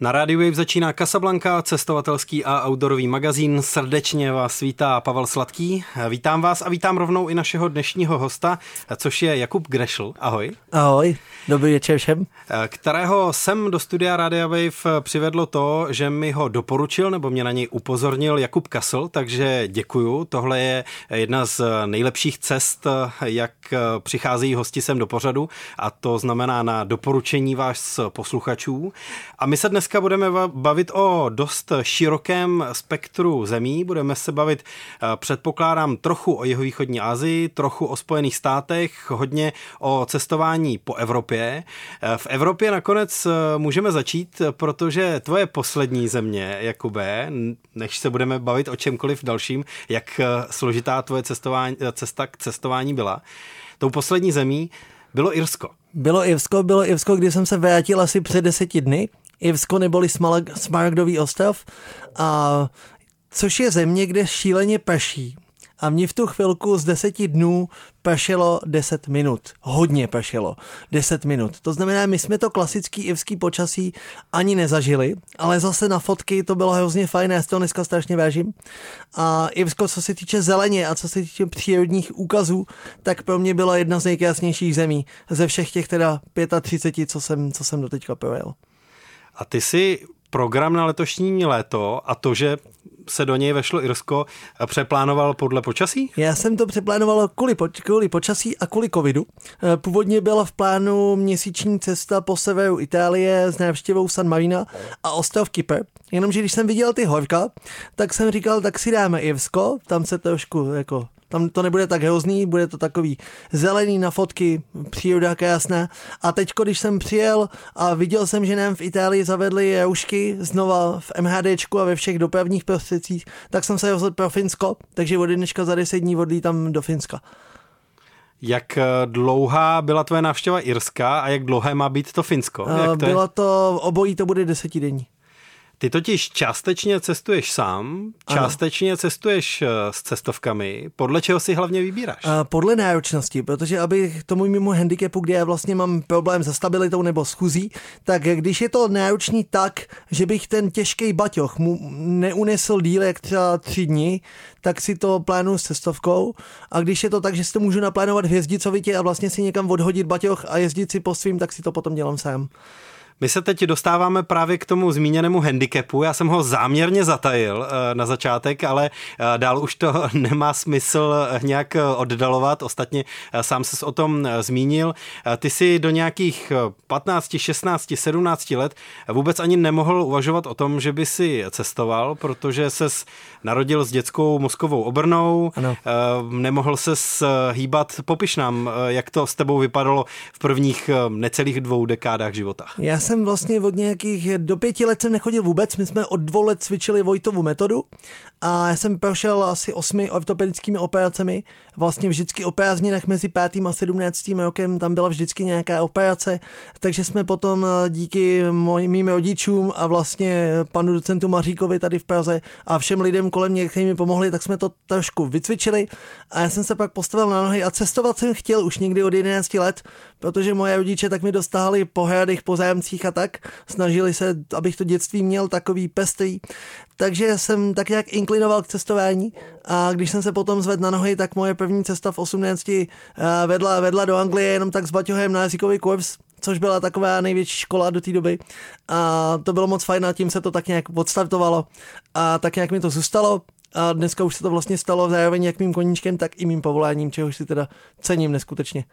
Na Radio Wave začíná Casablanca, cestovatelský a outdoorový magazín. Srdečně vás vítá Pavel Sladký. Vítám vás a vítám rovnou i našeho dnešního hosta, což je Jakub Grešl. Ahoj. Ahoj, dobrý večer všem. Kterého jsem do studia Radio Wave přivedlo to, že mi ho doporučil nebo mě na něj upozornil Jakub Kasl, takže děkuju. Tohle je jedna z nejlepších cest, jak přicházejí hosti sem do pořadu a to znamená na doporučení vás posluchačů. A my se dnes dneska budeme bavit o dost širokém spektru zemí. Budeme se bavit, eh, předpokládám, trochu o jihovýchodní Asii, trochu o Spojených státech, hodně o cestování po Evropě. Eh, v Evropě nakonec eh, můžeme začít, protože tvoje poslední země, Jakube, než se budeme bavit o čemkoliv dalším, jak složitá tvoje cestování, cesta k cestování byla, tou poslední zemí bylo Irsko. Bylo Irsko, bylo Irsko, kdy jsem se vrátil asi před deseti dny Irsko neboli Smaragdový ostrov, a, což je země, kde šíleně prší. A mě v tu chvilku z deseti dnů pršelo 10 minut. Hodně pršelo. 10 minut. To znamená, my jsme to klasický irský počasí ani nezažili, ale zase na fotky to bylo hrozně fajn, já to dneska strašně vážím. A Irsko, co se týče zeleně a co se týče přírodních úkazů, tak pro mě byla jedna z nejkrásnějších zemí ze všech těch teda 35, co jsem, co jsem doteďka projel. A ty si program na letošní léto a to, že se do něj vešlo Irsko, přeplánoval podle počasí? Já jsem to přeplánoval kvůli, po, kvůli počasí a kvůli covidu. Eh, původně byla v plánu měsíční cesta po severu Itálie s návštěvou San Marina a ostrov Kypr. Jenomže když jsem viděl ty horka, tak jsem říkal, tak si dáme Irsko, tam se trošku jako tam to nebude tak hrozný, bude to takový zelený na fotky, příroda krásná. A teď, když jsem přijel a viděl jsem, že nám v Itálii zavedli roušky znova v MHDčku a ve všech dopravních prostředcích, tak jsem se rozhodl pro Finsko, takže od dneška za 10 dní odlítám do Finska. Jak eh, dlouhá byla tvoje návštěva Irska a jak dlouhé má být to Finsko? Jak to Byla to, obojí to bude desetidenní. Ty totiž částečně cestuješ sám, částečně ano. cestuješ eh, s cestovkami. Podle čeho si hlavně vybíráš? Uh, podle náročnosti, protože aby k tomu mimo handicapu, kde já vlastně mám problém se stabilitou nebo schůzí, tak když je to náročný tak, že bych ten těžký baťoch mu neunesl díl jak třeba tři dny, tak si to plánuju s cestovkou. A když je to tak, že si to můžu naplánovat hvězdicovitě a vlastně si někam odhodit baťoch a jezdit si po svým, tak si to potom dělám sám. My se teď dostáváme právě k tomu zmíněnému handicapu. Já jsem ho záměrně zatajil eh, na začátek, ale eh, dál už to nemá smysl eh, nějak oddalovat. Ostatně sám ses o tom zmínil. Ty si do nějakých 15, 16, 17 let vůbec ani nemohl uvažovat o tom, že by si cestoval, protože ses narodil s dětskou mozkovou obrnou, ano. nemohl ses hýbat. Popiš nám, jak to s tebou vypadalo v prvních necelých dvou dekádách života. Já jsem vlastně od nějakých, do pěti let jsem nechodil vůbec, my jsme od dvou let cvičili Vojtovu metodu a já jsem prošel asi osmi ortopedickými operacemi, vlastně vždycky o prázdninách mezi pátým a sedmnáctým rokem, tam byla vždycky nějaká operace, takže jsme potom eh, díky moj, mým rodičům a vlastně panu docentu Maříkovi tady v Praze a všem lidem kolem mě, kteří mi pomohli, tak jsme to trošku vycvičili. A já jsem se pak postavil na nohy a cestovat jsem chtěl už někdy od 11 let, protože moje rodiče tak mi dostáhali po hradech, po zájemcích a tak, snažili se, abych to dětství měl takový pestrý, takže jsem tak nějak inklinoval k cestování a když jsem se potom zvedl na nohy, tak moje první cesta v 18 eh, vedla, vedla do Anglie jenom tak s baťohem na jazykový kurz, což byla taková největší škola do té doby. A to bylo moc fajn a tím se to tak nějak odstartovalo a tak nějak mi to zůstalo. A dneska už se to vlastně stalo zároveň jak mým koníčkem, tak i mým povoláním, čehož si teda cením neskutečně.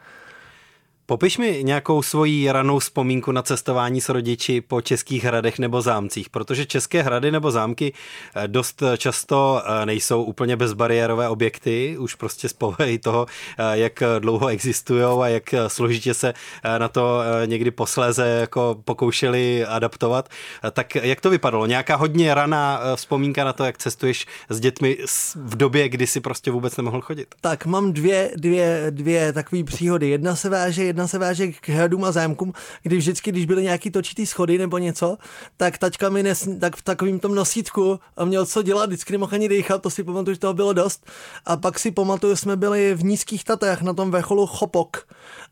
Popiš mi nějakou svoji ranou vzpomínku na cestování s rodiči po českých hradech nebo zámcích, protože české hrady nebo zámky eh, dost často eh, nejsou úplně bezbariérové objekty, už prostě z toho, eh, jak dlouho existují a jak složitě se na to někdy posléze jako pokoušeli adaptovat. Tak jak to vypadalo? Nějaká hodně raná vzpomínka na to, jak cestuješ s dětmi v době, kdy si prostě vůbec nemohl chodit? Tak mám dvě, dvě, dvě takové příhody. Jedna se váže, jedna jedna se váže k hradům a zámkům, kdy vždycky, když byly nějaký točitý schody nebo něco, tak tačka mi nes, tak v takovým tom nosítku a měl co dělat, vždycky nemohl ani dýchat, to si pamatuju, že toho bylo dost. A pak si pamatuju, jsme byli v nízkých Tatrách na tom vrcholu Chopok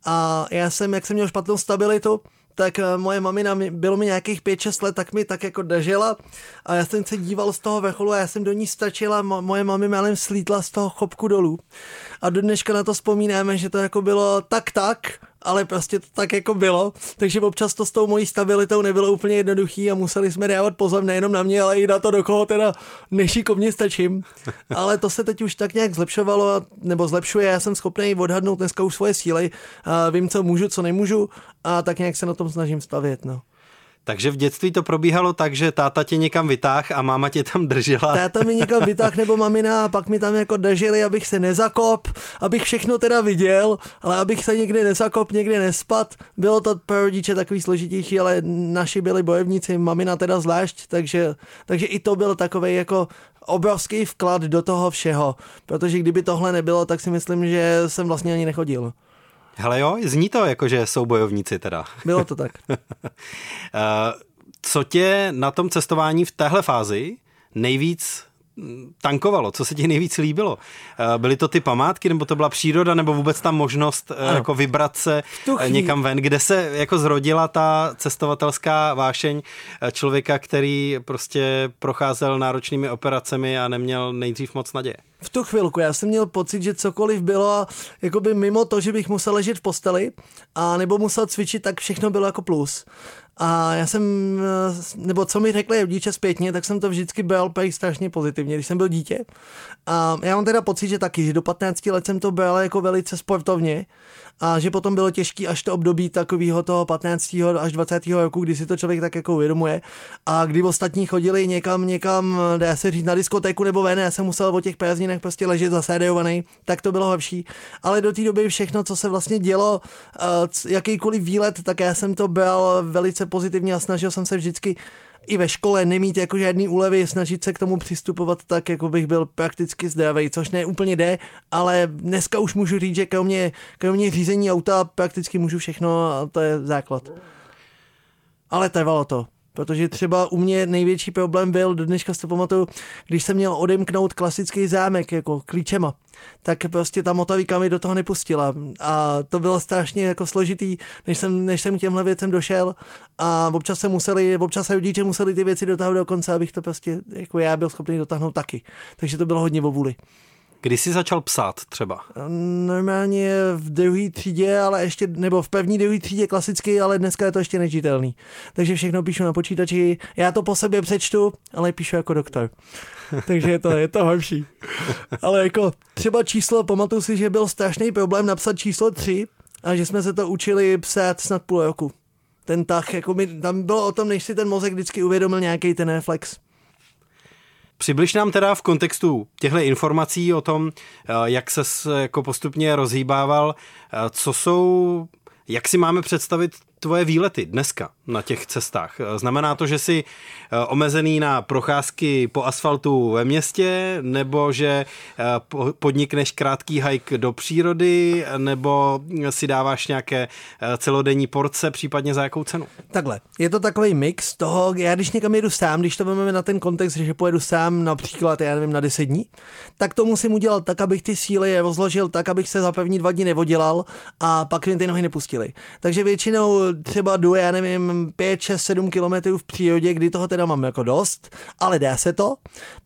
a já jsem, jak jsem měl špatnou stabilitu, tak eh, moje mamina, bylo mi nějakých 5-6 let, tak mi tak jako držela a já jsem se díval z toho vrcholu a já jsem do ní stačila, moje mami málem slítla z toho chopku dolů. A do dneška na to vzpomínáme, že to jako bylo tak tak, ale prostě to tak jako bylo, takže občas to s tou mojí stabilitou nebylo úplně jednoduchý a museli jsme dávat pozor nejenom na mě, ale i na to, do koho teda nešikovně stačím. Ale to se teď už tak nějak zlepšovalo, nebo zlepšuje, já jsem schopný odhadnout dneska už svoje síly, a vím, co můžu, co nemůžu a tak nějak se na tom snažím stavět. No. Takže v dětství to probíhalo tak, že táta tě někam vytáh a máma tě tam držela. Táta mi někam vytáh nebo mamina a pak mi tam jako drželi, abych se nezakop, abych všechno teda viděl, ale abych se někde nezakop, někde nespad. Bylo to pro rodiče takový složitější, ale naši byli bojovníci, mamina teda zvlášť, takže, takže i to byl takový jako obrovský vklad do toho všeho, protože kdyby tohle nebylo, tak si myslím, že jsem vlastně ani nechodil. Hele jo, zní to jako, že jsou bojovníci teda. Bylo to tak. Eh, co tě na tom cestování v téhle fázi nejvíc tankovalo? Co se ti nejvíc líbilo? Eh, byly to ty památky, nebo to byla příroda, nebo vůbec ta možnost eh, ano. jako vybrat se někam ven, kde se jako zrodila ta cestovatelská vášeň člověka, který prostě procházel náročnými operacemi a neměl nejdřív moc naděje? v tu chvilku. Já jsem měl pocit, že cokoliv bylo, jakoby mimo to, že bych musel ležet v posteli a nebo musel cvičit, tak všechno bylo jako plus. A já jsem, nebo co mi řekli rodiče zpětně, tak jsem to vždycky pej strašně pozitivně, když jsem byl dítě. A já mám teda pocit, že taky, že do 15 let jsem to bral jako velice sportovně a že potom bylo těžké až to období takového toho 15. až 20. roku, kdy si to člověk tak jako uvědomuje a kdy ostatní chodili někam, někam, dá se říct na diskotéku nebo ven, já jsem musel o těch prázdninách prostě ležet zasédejovaný, tak to bylo horší. Ale do té doby všechno, co se vlastně dělo, jakýkoliv výlet, tak já jsem to bral velice pozitivně a snažil jsem se vždycky i ve škole nemít jako žádný úlevy, snažit se k tomu přistupovat tak, jako bych byl prakticky zdravý, což ne úplně jde, ale dneska už můžu říct, že kromě, kromě řízení auta prakticky můžu všechno a to je základ. Ale trvalo to. Protože třeba u mě největší problém byl, do dneška si to pamatuju, když jsem měl odemknout klasický zámek jako klíčema, tak prostě ta motovíka mi do toho nepustila. A to bylo strašně jako složitý, než jsem, než jsem k těmhle věcem došel. A občas se museli, občas se rodiče museli ty věci dotáhnout do konce, abych to prostě jako já byl schopný dotáhnout taky. Takže to bylo hodně vůli. Kdy jsi začal psát třeba? Normálně v druhé třídě, ale ještě, nebo v první druhé třídě klasicky, ale dneska je to ještě nečitelný. Takže všechno píšu na počítači. Já to po sobě přečtu, ale píšu jako doktor. Takže je to, je to horší. Ale jako třeba číslo, pamatuju si, že byl strašný problém napsat číslo 3 a že jsme se to učili psát snad půl roku. Ten tah, jako mi, tam bylo o tom, než si ten mozek vždycky uvědomil nějaký ten reflex. Přibliž nám teda v kontextu těchto informací o tom, eh, jak se jako postupně rozhýbával, eh, co jsou, jak si máme představit tvoje výlety dneska na těch cestách? Znamená to, že jsi eh, omezený na procházky po asfaltu ve městě, nebo že eh, podnikneš krátký hike do přírody, nebo si dáváš nějaké eh, celodenní porce, případně za jakou cenu? Takhle, je to takový mix toho, já když někam jedu sám, když to vezmeme na ten kontext, že pojedu sám například, já nevím, na 10 dní, tak to musím udělat tak, abych ty síly rozložil tak, abych se za první dva dny nevodělal a pak mi ty nohy nepustili. Takže většinou třeba jdu, já nevím, 5, 6, 7 kilometrů v přírodě, kdy toho teda mám jako dost, ale dá se to.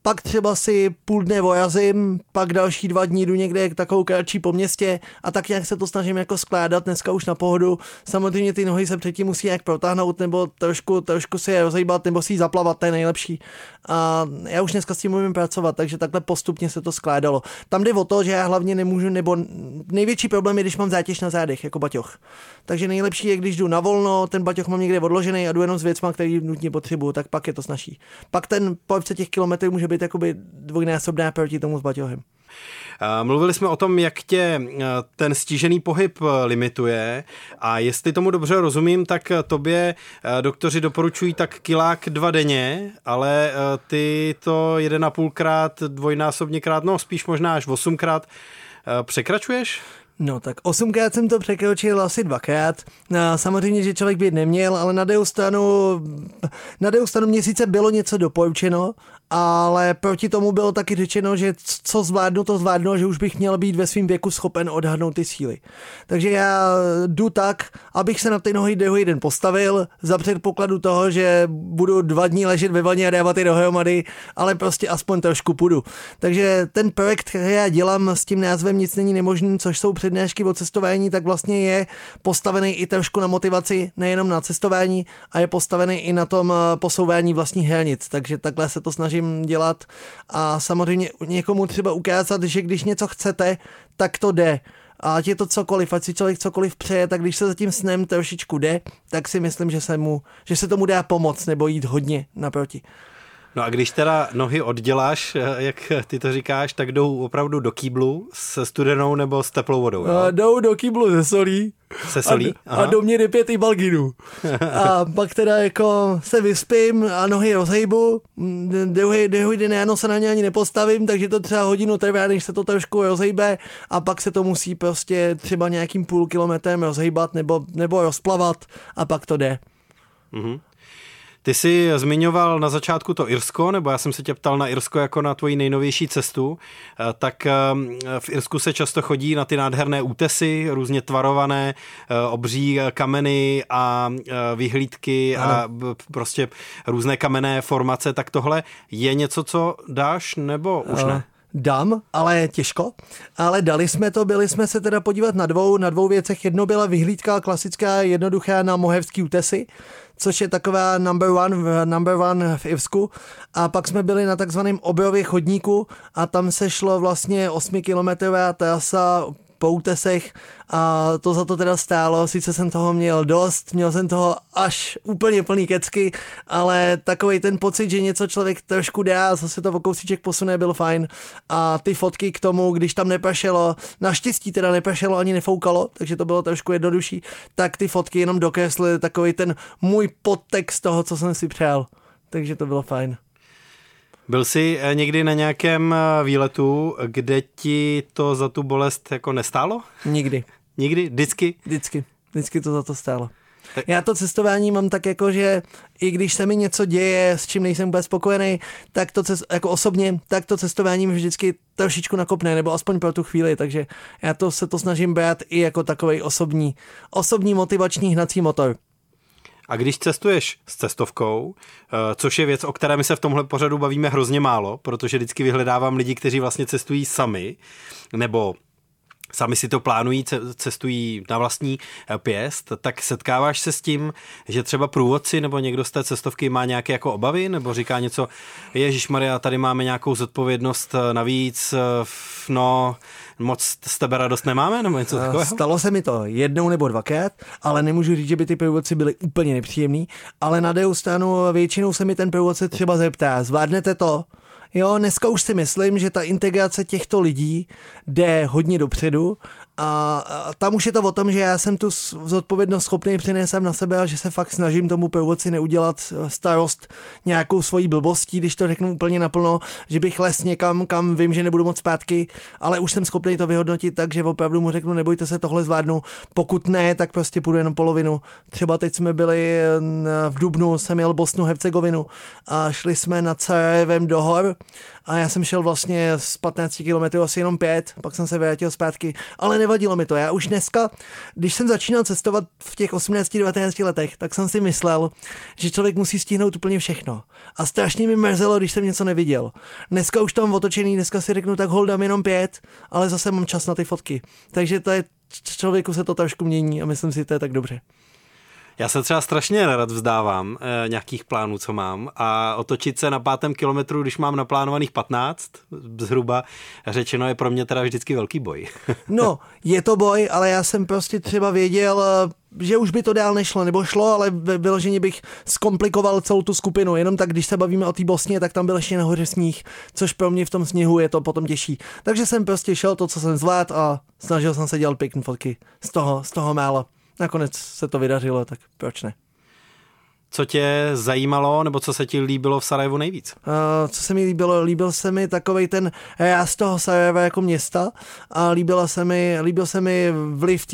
Pak třeba si půl dne vojazím, pak další dva dní jdu někde takovou kratší po městě a tak nějak se to snažím jako skládat dneska už na pohodu. Samozřejmě ty nohy se předtím musí nějak protáhnout nebo trošku, trošku si je rozejbat nebo si ji zaplavat, to je nejlepší. A já už dneska s tím můžu pracovat, takže takhle postupně se to skládalo. Tam jde o to, že já hlavně nemůžu, nebo největší problém je, když mám zátěž na zádech, jako baťoch. Takže nejlepší je, když jdu na volno, ten baťoch mám někde odložený a jdu jenom s věcma, který nutně potřebuju, tak pak je to snažší. Pak ten pohyb těch kilometrů může být jakoby dvojnásobná proti tomu s baťohem. Mluvili jsme o tom, jak tě ten stížený pohyb limituje a jestli tomu dobře rozumím, tak tobě doktoři doporučují tak kilák dva denně, ale ty to jeden a půlkrát, dvojnásobně krát, no spíš možná až osmkrát překračuješ? No tak osmkrát jsem to překročil asi dvakrát. No, samozřejmě, že člověk by neměl, ale na druhou stranu, na druhou stranu měsíce bylo něco doporučeno ale proti tomu bylo taky řečeno, že co zvládnu, to zvládnu, že už bych měl být ve svém věku schopen odhadnout ty síly. Takže já jdu tak, abych se na ty nohy druhý den postavil, za předpokladu toho, že budu dva dní ležet ve vaně a dávat ty dohromady, ale prostě aspoň trošku půjdu. Takže ten projekt, který já dělám s tím názvem Nic není nemožný, což jsou přednášky o cestování, tak vlastně je postavený i trošku na motivaci, nejenom na cestování, a je postavený i na tom eh, posouvání vlastních hranic. Takže takhle se to snažím snažím dělat a samozřejmě někomu třeba ukázat, že když něco chcete, tak to jde. A ať je to cokoliv, ať si člověk cokoliv přeje, tak když se za tím snem trošičku jde, tak si myslím, že se, mu, že se tomu dá pomoct nebo jít hodně naproti. No a když teda nohy odděláš, eh, jak ty to říkáš, tak jdou opravdu do kýblu se studenou nebo s teplou vodou, jo? A jdou do kýblu ze solí. Se solí? A, a do mě jde pět i balginu. a pak teda jako se vyspím a nohy rozhejbu. Druhý den ráno se na ně ani nepostavím, takže to třeba hodinu trvá, než se to trošku rozhejbe a pak se to musí prostě třeba nějakým půl kilometrem rozhejbat nebo, nebo rozplavat a pak to jde. Mm-hmm. Ty jsi zmiňoval na začátku to Irsko, nebo já jsem se tě ptal na Irsko jako na tvoji nejnovější cestu, eh, tak ehm, v Irsku se často chodí na ty nádherné útesy, různě tvarované, eh, obří kameny a eh, vyhlídky ano. a prostě různé kamenné formace, tak tohle je něco, co dáš, nebo už ne? Dám, ale těžko. Ale dali jsme to, byli jsme se teda podívat na dvou, na dvou věcech. Jedno byla vyhlídka klasická, jednoduchá na Mohevský útesy, což je taková number one, number one v Ivsku. A pak jsme byli na takzvaném obrově chodníku a tam se šlo vlastně 8 kilometrová trasa po útesech a to za to teda stálo, sice jsem toho měl dost, měl jsem toho až úplně plný kecky, ale takový ten pocit, že něco člověk trošku dá zase to o kousíček posune, byl fajn. A ty fotky k tomu, když tam nepršelo, naštěstí teda nepršelo ani nefoukalo, takže to bylo trošku jednodušší, tak ty fotky jenom dokreslily takový ten můj podtext toho, co jsem si přál, takže to bylo fajn. Byl jsi eh, někdy na nějakém eh, výletu, kde ti to za tu bolest jako nestálo? Nikdy. Nikdy? Vždycky? Vždycky. Vždycky to za to stálo. Já to cestování mám tak jako, že i když se mi něco děje, s čím nejsem vůbec spokojený, tak to cest, jako osobně, tak to cestování mi vždycky trošičku nakopne, nebo aspoň pro tu chvíli, takže já to se to snažím brát i jako takový osobní, osobní motivační hnací motor. A když cestuješ s cestovkou, eh, což je věc, o které my se v tomhle pořadu bavíme hrozně málo, protože vždycky vyhledávám lidi, kteří vlastně cestují sami, nebo sami si to plánují, cestují na vlastní eh, pěst, tak setkáváš se s tím, že třeba průvodci nebo někdo z té cestovky má nějaké jako obavy, nebo říká něco, Ježíš Maria, tady máme nějakou zodpovědnost eh, navíc, no, moc z tebe radost nemáme, nebo něco eh, takového? Stalo se mi to jednou nebo dvakrát, ale nemůžu říct, že by ty průvodci byly úplně nepříjemný, ale na druhou stranu většinou se mi ten průvodce třeba zeptá, zvládnete to? Jo, dneska už si myslím, že ta integrace těchto lidí jde hodně dopředu a, tam už je to o tom, že já jsem tu zodpovědnost schopný přinést na sebe a že se fakt snažím tomu průvodci neudělat eh, starost nějakou svojí blbostí, když to řeknu úplně naplno, že bych les někam, kam vím, že nebudu moc zpátky, ale už jsem schopný to vyhodnotit tak, že opravdu mu řeknu, nebojte se, tohle zvládnu. Pokud ne, tak prostě půjdu jenom polovinu. Třeba teď jsme byli eh, v Dubnu, jsem jel Bosnu Hercegovinu a šli jsme na Carevem do hor a já jsem šel vlastně z 15 km asi jenom 5, pak jsem se vrátil zpátky, ale nevadilo mi to. Já už dneska, když jsem začínal cestovat v těch 18-19 letech, tak jsem si myslel, že člověk musí stihnout úplně všechno. A strašně mi mrzelo, když jsem něco neviděl. Dneska už tam otočený, dneska si řeknu, tak holdám jenom pět, ale zase mám čas na ty fotky. Takže to je, člověku se to trošku mění a myslím si, že to je tak dobře. Já se třeba strašně nerad vzdávám e, nějakých plánů, co mám a otočit se na pátém kilometru, když mám naplánovaných 15, zhruba řečeno, je pro mě teda vždycky velký boj. no, je to boj, ale já jsem prostě třeba věděl, eh, že už by to dál nešlo, nebo šlo, ale vyloženě bych zkomplikoval celou tu skupinu. Jenom tak, když se bavíme o té Bosně, tak tam byl ještě nahoře sníh, což pro mě v tom sněhu je to potom těžší. Takže jsem prostě šel to, co jsem zvlád a snažil jsem se dělat pěkné fotky z toho, z toho mála nakonec se to vydařilo, tak proč ne? Co tě zajímalo, nebo co se ti líbilo v Sarajevu nejvíc? Uh, co se mi líbilo? Líbil se mi takový ten z toho Sarajeva jako města a líbila se mi, líbil se mi vliv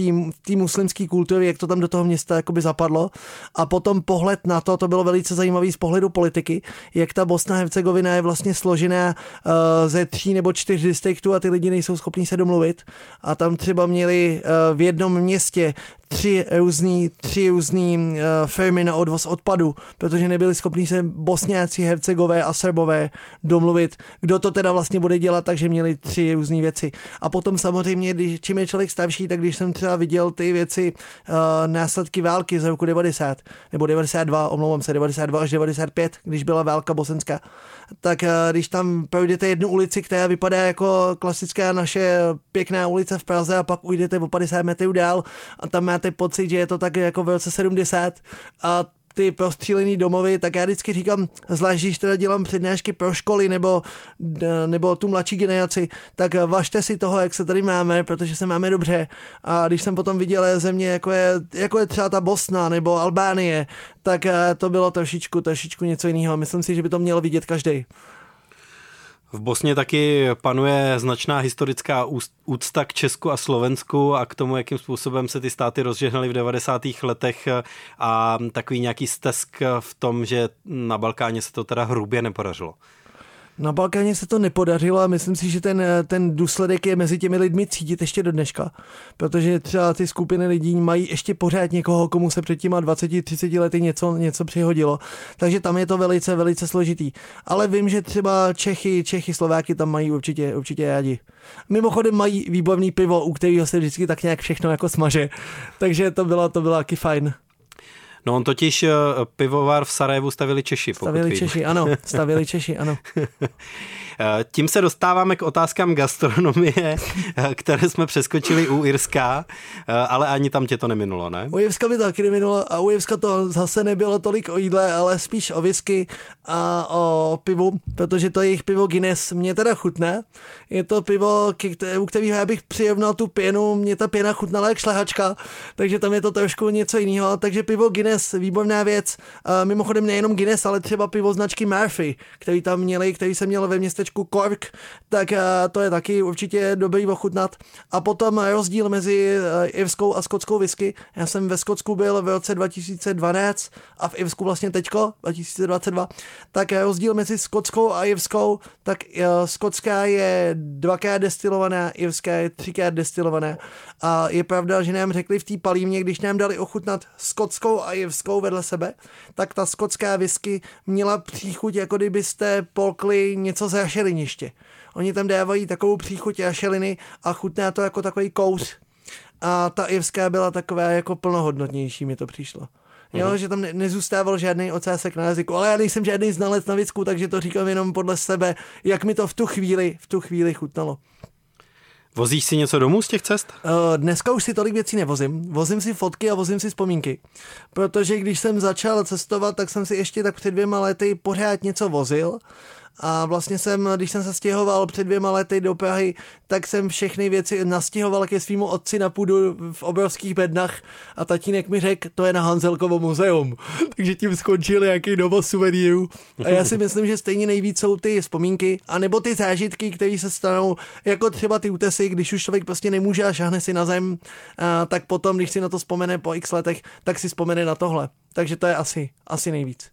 té muslimské kultury, jak to tam do toho města jakoby zapadlo. A potom pohled na to, to bylo velice zajímavý z pohledu politiky, jak ta Bosna Hercegovina je vlastně složená uh, ze tří nebo čtyř distriktů a ty lidi nejsou schopní se domluvit. A tam třeba měli uh, v jednom městě tři různý, tři různý uh, firmy na odvoz odpadu, protože nebyli schopni se bosňáci, hercegové a srbové domluvit, kdo to teda vlastně bude dělat, takže měli tři různé věci. A potom samozřejmě, když, čím je člověk starší, tak když jsem třeba viděl ty věci, uh, následky války z roku 90, nebo 92, omlouvám se, 92 až 95, když byla válka bosenská, tak uh, když tam projdete jednu ulici, která vypadá jako klasická naše pěkná ulice v Praze a pak ujdete o 50 metrů dál a tam máte pocit, že je to tak jako v roce 70 a ty prostřílený domovy, tak já vždycky říkám, zvlášť když teda dělám přednášky pro školy nebo, nebo tu mladší generaci, tak važte si toho, jak se tady máme, protože se máme dobře. A když jsem potom viděl země, jako je, jako je třeba ta Bosna nebo Albánie, tak eh, to bylo trošičku, trošičku něco jiného. Myslím si, že by to mělo vidět každý. V Bosně taky panuje značná historická úcta k Česku a Slovensku a k tomu, jakým způsobem se ty státy rozžehnaly v 90. letech a takový nějaký stesk v tom, že na Balkáně se to teda hrubě nepodařilo. Na Balkáně se to nepodařilo a myslím si, že ten, ten důsledek je mezi těmi lidmi cítit ještě do dneška. Protože třeba ty skupiny lidí mají ještě pořád někoho, komu se před těma 20-30 lety něco, něco přihodilo. Takže tam je to velice, velice složitý. Ale vím, že třeba Čechy, Čechy, Slováky tam mají určitě, určitě rádi. Mimochodem mají výborný pivo, u kterého se vždycky tak nějak všechno jako smaže. Takže to bylo, to bylo taky fajn. No on totiž eh, pivovar v Sarajevu stavili Češi. Stavili Češi, ano. Stavili Češi, ano. Eh, tím se dostáváme k otázkám gastronomie, eh, které jsme přeskočili u Irska, ale ani tam tě to neminulo, ne? U Irska by to taky neminulo a u Irska to zase nebylo tolik o jídle, ale spíš o whisky a o pivu, protože to jejich pivo Guinness mě teda chutné. Je to pivo, u kterého já bych přirovnal tu pěnu, mě ta pěna chutnala jak šlehačka, takže tam je to trošku něco jiného, takže pivo Guinness Guinness, výborná věc. Uh, mimochodem nejenom Guinness, ale třeba pivo značky Murphy, který tam měli, který se měl ve městečku Cork, tak uh, to je taky určitě dobrý ochutnat. A potom rozdíl mezi uh, irskou a skotskou whisky. Já jsem ve Skotsku byl v roce 2012 a v Irsku vlastně teďko, 2022. Tak rozdíl mezi skotskou a irskou, tak uh, skotská je dvakrát destilovaná, irská je třikrát destilovaná. A je pravda, že nám řekli v té palímě, když nám dali ochutnat skotskou a irskou vedle sebe, tak ta skotská whisky měla příchuť, jako kdybyste polkli něco z rašeliniště. Oni tam dávají takovou příchuť rašeliny a chutná to jako takový kouř. A ta irská byla taková jako plnohodnotnější, mi to přišlo. Jo, mm-hmm. že tam ne, nezůstával žádný ocásek na jazyku, ale já nejsem žádný znalec na visku, takže to říkám jenom podle sebe, jak mi to v tu chvíli, v tu chvíli chutnalo. Vozíš si něco domů z těch cest? Uh, dneska už si tolik věcí nevozím. Vozím si fotky a vozím si vzpomínky. Protože když jsem začal cestovat, tak jsem si ještě tak před dvěma lety pořád něco vozil a vlastně jsem, když jsem se stěhoval před dvěma lety do Prahy, tak jsem všechny věci nastěhoval ke svýmu otci na půdu v obrovských bednách a tatínek mi řekl, to je na Hanzelkovo muzeum. Takže tím skončil nějaký dovoz suvenýrů. A já si myslím, že stejně nejvíc jsou ty vzpomínky, anebo ty zážitky, které se stanou, jako třeba ty útesy, když už člověk prostě nemůže a šáhne si na zem, a tak potom, když si na to vzpomene po x letech, tak si vzpomene na tohle. Takže to je asi, asi nejvíc.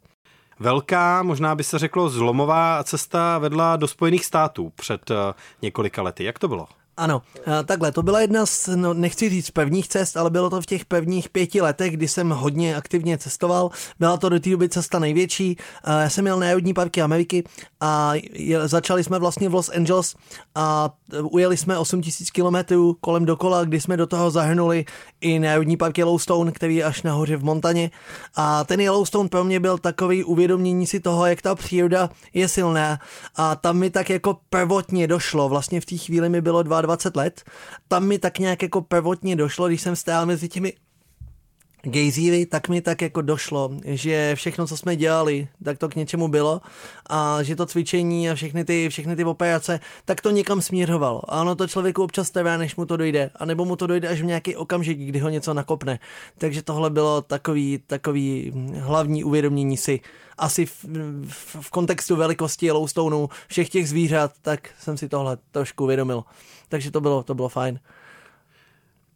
Velká, možná by se řeklo zlomová cesta vedla do Spojených států před eh, několika lety. Jak to bylo? Ano, takhle, to byla jedna z, no, nechci říct pevních cest, ale bylo to v těch pevních pěti letech, kdy jsem hodně aktivně cestoval. Byla to do té doby cesta největší. Já jsem měl Národní parky Ameriky a začali jsme vlastně v Los Angeles a ujeli jsme 8000 kilometrů kolem dokola, kdy jsme do toho zahrnuli i Národní park Yellowstone, který je až nahoře v Montaně. A ten Yellowstone pro mě byl takový uvědomění si toho, jak ta příroda je silná. A tam mi tak jako prvotně došlo, vlastně v té chvíli mi bylo 22 20 let, tam mi tak nějak jako prvotně došlo, když jsem stál mezi těmi gejzíry, tak mi tak jako došlo, že všechno, co jsme dělali, tak to k něčemu bylo a že to cvičení a všechny ty, všechny ty operace, tak to někam směřovalo. A ono to člověku občas trvá, než mu to dojde. A nebo mu to dojde až v nějaký okamžik, kdy ho něco nakopne. Takže tohle bylo takový, takový hlavní uvědomění si. Asi v, v, v kontextu velikosti Yellowstoneu všech těch zvířat, tak jsem si tohle trošku uvědomil. Takže to bylo, to bylo fajn.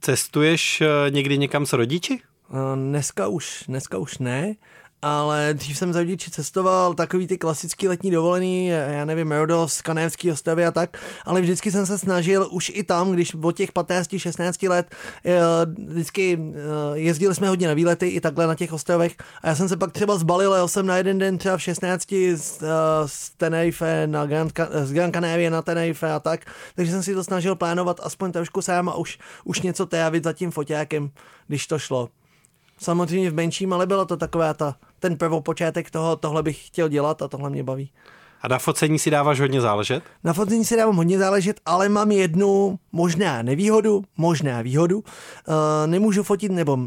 Cestuješ eh, někdy někam s rodiči? Eh, dneska už, dneska už ne, ale dřív jsem za rodiči cestoval takový ty klasický letní dovolený, já nevím, Rodos, Kanévský ostrovy a tak, ale vždycky jsem se snažil už i tam, když od těch 15-16 let eh, vždycky eh, jezdili jsme hodně na výlety i takhle na těch ostrovech a já jsem se pak třeba zbalil, jel jsem na jeden den třeba v 16 z, z Tenerife na Grand, z Gran Canaria na Tenerife a tak, takže jsem si to snažil plánovat aspoň trošku sám a už, už něco trávit za tím foťákem, když to šlo samozřejmě v menším, ale byla to taková ta, ten prvopočátek toho, tohle bych chtěl dělat a tohle mě baví. A na focení si dáváš hodně záležet? Na focení si dávám hodně záležet, ale mám jednu možná nevýhodu, možná výhodu. Uh, nemůžu fotit, nebo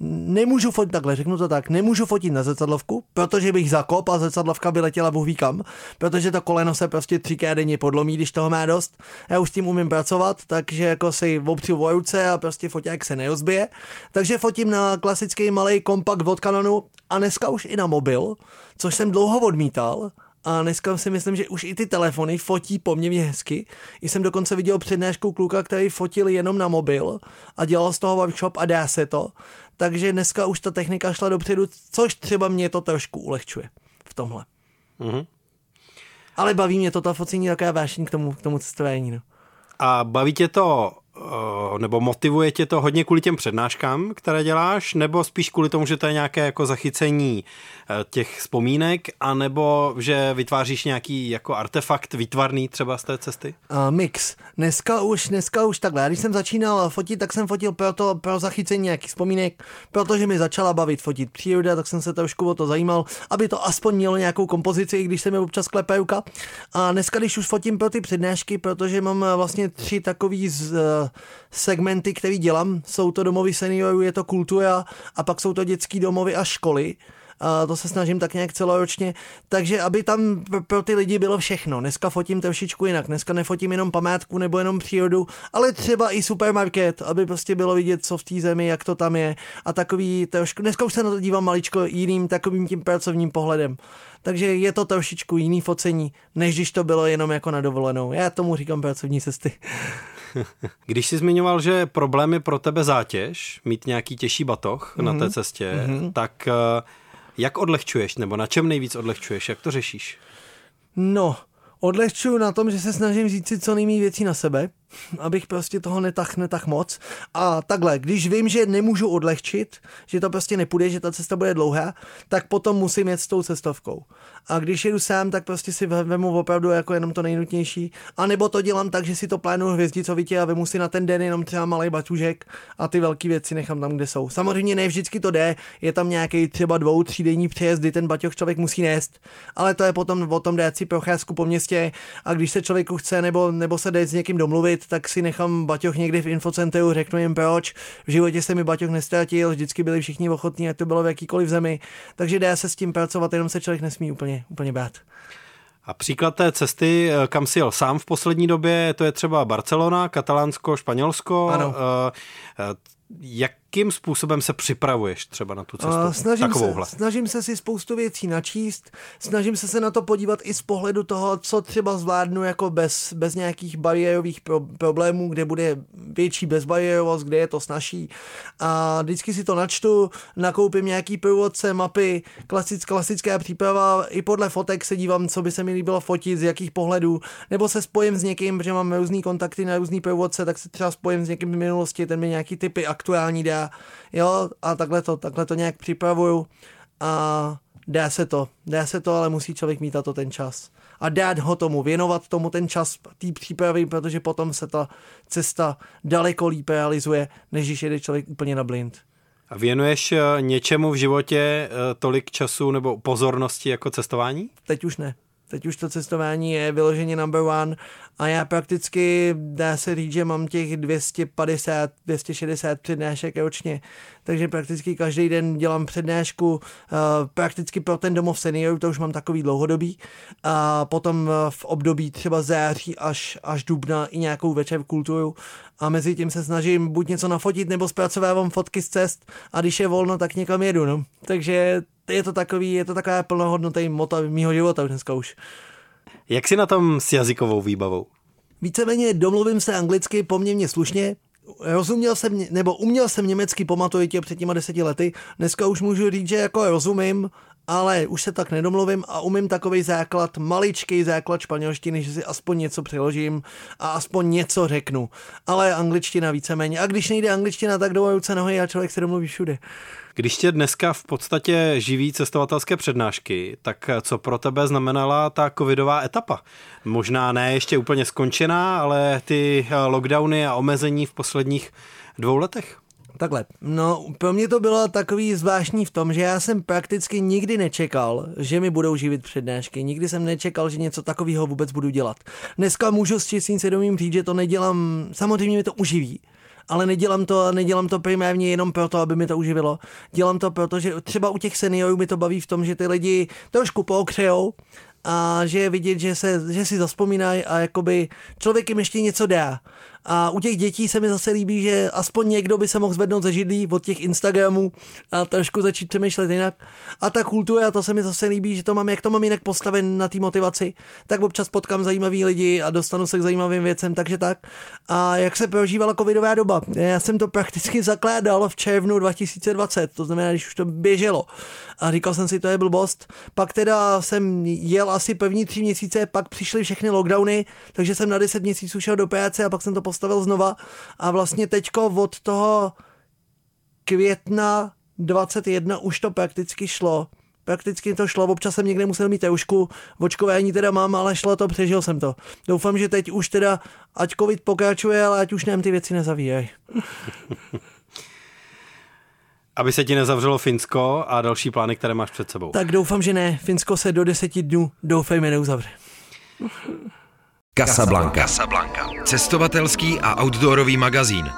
nemůžu fotit takhle, řeknu to tak, nemůžu fotit na zrcadlovku, protože bych zakop a zrcadlovka by letěla Bůh kam, protože to koleno se prostě třikrát denně podlomí, když toho má dost. Já už s tím umím pracovat, takže jako si v ruce a prostě foťák se neozbije. Takže fotím na klasický malý kompakt od Canonu a dneska už i na mobil, což jsem dlouho odmítal, a dneska si myslím, že už i ty telefony fotí poměrně hezky. I jsem dokonce viděl přednášku kluka, který fotil jenom na mobil a dělal z toho workshop a dá se to. Takže dneska už ta technika šla dopředu, což třeba mě to trošku ulehčuje v tomhle. Mm-hmm. Ale baví mě to, ta focení taková vášení k tomu, k tomu cestování. No. A baví tě to nebo motivuje tě to hodně kvůli těm přednáškám, které děláš, nebo spíš kvůli tomu, že to je nějaké jako zachycení eh, těch vzpomínek, anebo že vytváříš nějaký jako artefakt výtvarný třeba z té cesty? Uh, mix. Dneska už, dneska už takhle. Když jsem začínal fotit, tak jsem fotil pro, to, pro zachycení nějakých vzpomínek, protože mi začala bavit fotit příroda, tak jsem se trošku o to zajímal, aby to aspoň mělo nějakou kompozici, když se mi občas klepe ruka. A dneska, když už fotím pro ty přednášky, protože mám vlastně tři takový z, segmenty, které dělám. Jsou to domovy seniorů, je to kultura a pak jsou to dětský domovy a školy. A to se snažím tak nějak celoročně, takže aby tam pro ty lidi bylo všechno. Dneska fotím trošičku jinak, dneska nefotím jenom památku nebo jenom přírodu, ale třeba i supermarket, aby prostě bylo vidět, co v té zemi, jak to tam je a takový trošku, dneska už se na to dívám maličko jiným takovým tím pracovním pohledem. Takže je to trošičku jiný focení, než když to bylo jenom jako na dovolenou. Já tomu říkám pracovní cesty. Když jsi zmiňoval, že problém je pro tebe zátěž, mít nějaký těžší batoh mm-hmm. na té mhm. cestě, mm-hmm. tak eh, jak odlehčuješ, nebo na čem nejvíc odlehčuješ, jak to řešíš? No, odlehčuju na tom, že se snažím říct si co nejméně věcí na sebe, abych prostě toho netah, netah moc. A takhle, když vím, že nemůžu odlehčit, že to prostě nepůjde, že ta cesta bude dlouhá, tak potom musím jet s tou cestovkou. A když jedu sám, tak prostě si vemu opravdu jako jenom to nejnutnější. A nebo to dělám tak, že si to plánuju hvězdicovitě a vemu si na ten den jenom třeba malý baťužek a ty velké věci nechám tam, kde jsou. Samozřejmě ne vždycky to jde, je tam nějaký třeba dvou, třídenní přejezd, kdy ten baťoch člověk musí nést, ale to je potom o tom dát si procházku po městě a když se člověku chce nebo, nebo se jde s někým domluvit, tak si nechám baťoch někdy v infocentru, řeknu jim proč. V životě se mi baťoch nestratil, vždycky byli všichni ochotní, ať to bylo v jakýkoliv zemi. Takže dá se s tím pracovat, jenom se člověk nesmí úplně, úplně bát. A příklad té cesty, eh, kam si jel sám v poslední době, to je třeba Barcelona, Katalánsko, Španělsko. Ano. Eh, eh, jak jakým způsobem se připravuješ třeba na tu cestu snažím takovouhle? Se, snažím se si spoustu věcí načíst, snažím se se na to podívat i z pohledu toho, co třeba zvládnu jako bez, bez nějakých bariérových pro, problémů, kde bude větší bezbariérovost, kde je to snažší. A vždycky si to načtu, nakoupím nějaký průvodce, mapy, klasick, klasická příprava, i podle fotek se dívám, co by se mi líbilo fotit, z jakých pohledů, nebo se spojím s někým, protože mám různý kontakty na různý průvodce, tak se třeba spojím s někým z minulosti, ten mi nějaký typy aktuální dá jo, a takhle to, takhle to nějak připravuju a dá se to, dá se to, ale musí člověk mít na to ten čas. A dát ho tomu, věnovat tomu ten čas té přípravy, protože potom se ta cesta daleko líp realizuje, než když jede člověk úplně na blind. A věnuješ eh, něčemu v životě eh, tolik času nebo pozornosti jako cestování? Teď už ne. Teď už to cestování je vyloženě number one a já prakticky, dá se říct, že mám těch 250, 260 přednášek ročně, takže prakticky každý den dělám přednášku, uh, prakticky pro ten domov seniorů, to už mám takový dlouhodobý, a potom v období třeba září až, až dubna i nějakou večer kulturu a mezi tím se snažím buď něco nafotit, nebo zpracovávám fotky z cest a když je volno, tak někam jedu, no. Takže je to takový, je to taková plnohodnotný moto mýho života dneska už. Jak si na tom s jazykovou výbavou? Víceméně domluvím se anglicky poměrně slušně, rozuměl jsem, nebo uměl jsem německy, pamatuju tě před těma deseti lety, dneska už můžu říct, že jako rozumím, ale už se tak nedomluvím a umím takový základ, maličký základ španělštiny, že si aspoň něco přeložím a aspoň něco řeknu. Ale angličtina víceméně. A když nejde angličtina, tak do ruce nohy a člověk se domluví všude. Když tě dneska v podstatě živí cestovatelské přednášky, tak co pro tebe znamenala ta covidová etapa? Možná ne ještě úplně skončená, ale ty lockdowny a omezení v posledních dvou letech? Takhle, no pro mě to bylo takový zvláštní v tom, že já jsem prakticky nikdy nečekal, že mi budou živit přednášky. Nikdy jsem nečekal, že něco takového vůbec budu dělat. Dneska můžu s čistým svědomím říct, že to nedělám, samozřejmě mi to uživí, ale nedělám to, nedělám to primárně jenom proto, aby mi to uživilo. Dělám to proto, že třeba u těch seniorů mi to baví v tom, že ty lidi trošku pokřejou a že je vidět, že, se, že si zaspomínají a jakoby člověk jim ještě něco dá. A u těch dětí se mi zase líbí, že aspoň někdo by se mohl zvednout ze židlí od těch Instagramů a trošku začít přemýšlet jinak. A ta kultura, to se mi zase líbí, že to mám, jak to mám jinak postaven na té motivaci, tak občas potkám zajímavý lidi a dostanu se k zajímavým věcem, takže tak. A jak se prožívala covidová doba? Já jsem to prakticky zakládal v červnu 2020, to znamená, když už to běželo. A říkal jsem si, to je blbost. Pak teda jsem jel asi první tři měsíce, pak přišly všechny lockdowny, takže jsem na deset měsíců šel do práce a pak jsem to postavil znova a vlastně teďko od toho května 21 už to prakticky šlo. Prakticky to šlo, občas jsem někde musel mít teušku, očkování teda mám, ale šlo to, přežil jsem to. Doufám, že teď už teda, ať covid pokračuje, ale ať už nám ty věci nezavíjají. Aby se ti nezavřelo Finsko a další plány, které máš před sebou. Tak doufám, že ne. Finsko se do deseti dnů doufejme neuzavře. Casablanca. Casablanca. Cestovatelský a outdoorový magazín.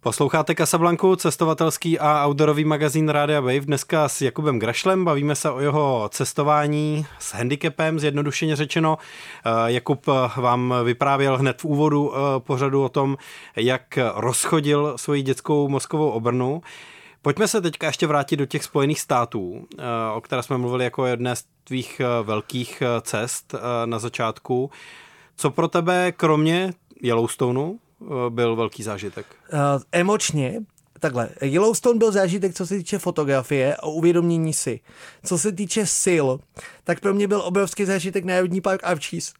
Posloucháte Casablanku, cestovatelský a outdoorový magazín Rádia Wave. Dneska s Jakubem Grašlem bavíme se o jeho cestování s handicapem, zjednodušeně řečeno. Eh, Jakub vám vyprávěl hned v úvodu eh, pořadu o tom, jak rozchodil svoji dětskou mozkovou obrnu. Pojďme se teďka ještě vrátit do těch Spojených států, o které jsme mluvili jako jedné z tvých velkých cest na začátku. Co pro tebe, kromě Yellowstoneu, byl velký zážitek? Uh, emočně, takhle, Yellowstone byl zážitek, co se týče fotografie a uvědomění si. Co se týče sil, tak pro mě byl obrovský zážitek Národní park Archies,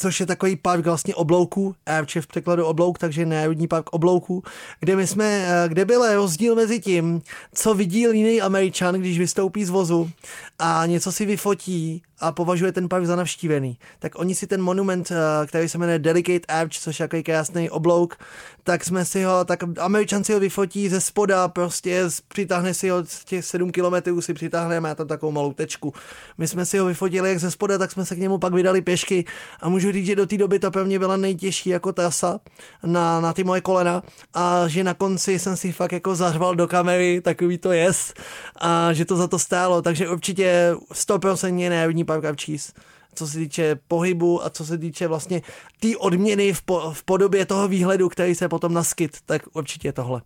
což je takový park vlastně oblouků, Archie v překladu oblouk, takže Národní park oblouků, kde my jsme, kde byl rozdíl mezi tím, co vidí jiný Američan, když vystoupí z vozu a něco si vyfotí a považuje ten park za navštívený. Tak oni si ten monument, eh, který se jmenuje Delicate Arch, což je takový krásný oblouk, tak jsme si ho, tak Američan si ho vyfotí ze spoda, prostě přitáhne si ho z těch 7 kilometrů si přitáhne, má tam takovou malou tečku. My jsme si ho vyfotili jak ze spoda, tak jsme se k němu pak vydali pěšky a můžu říct, že do té doby to pro mě byla nejtěžší jako trasa na, na ty moje kolena a že na konci jsem si fakt jako zařval do kamery, takový to jest a že to za to stálo, takže určitě 100% národní Park of Cheese co se týče pohybu a co se týče vlastně té odměny v, po, v podobě toho výhledu, který se potom naskyt, tak určitě tohle.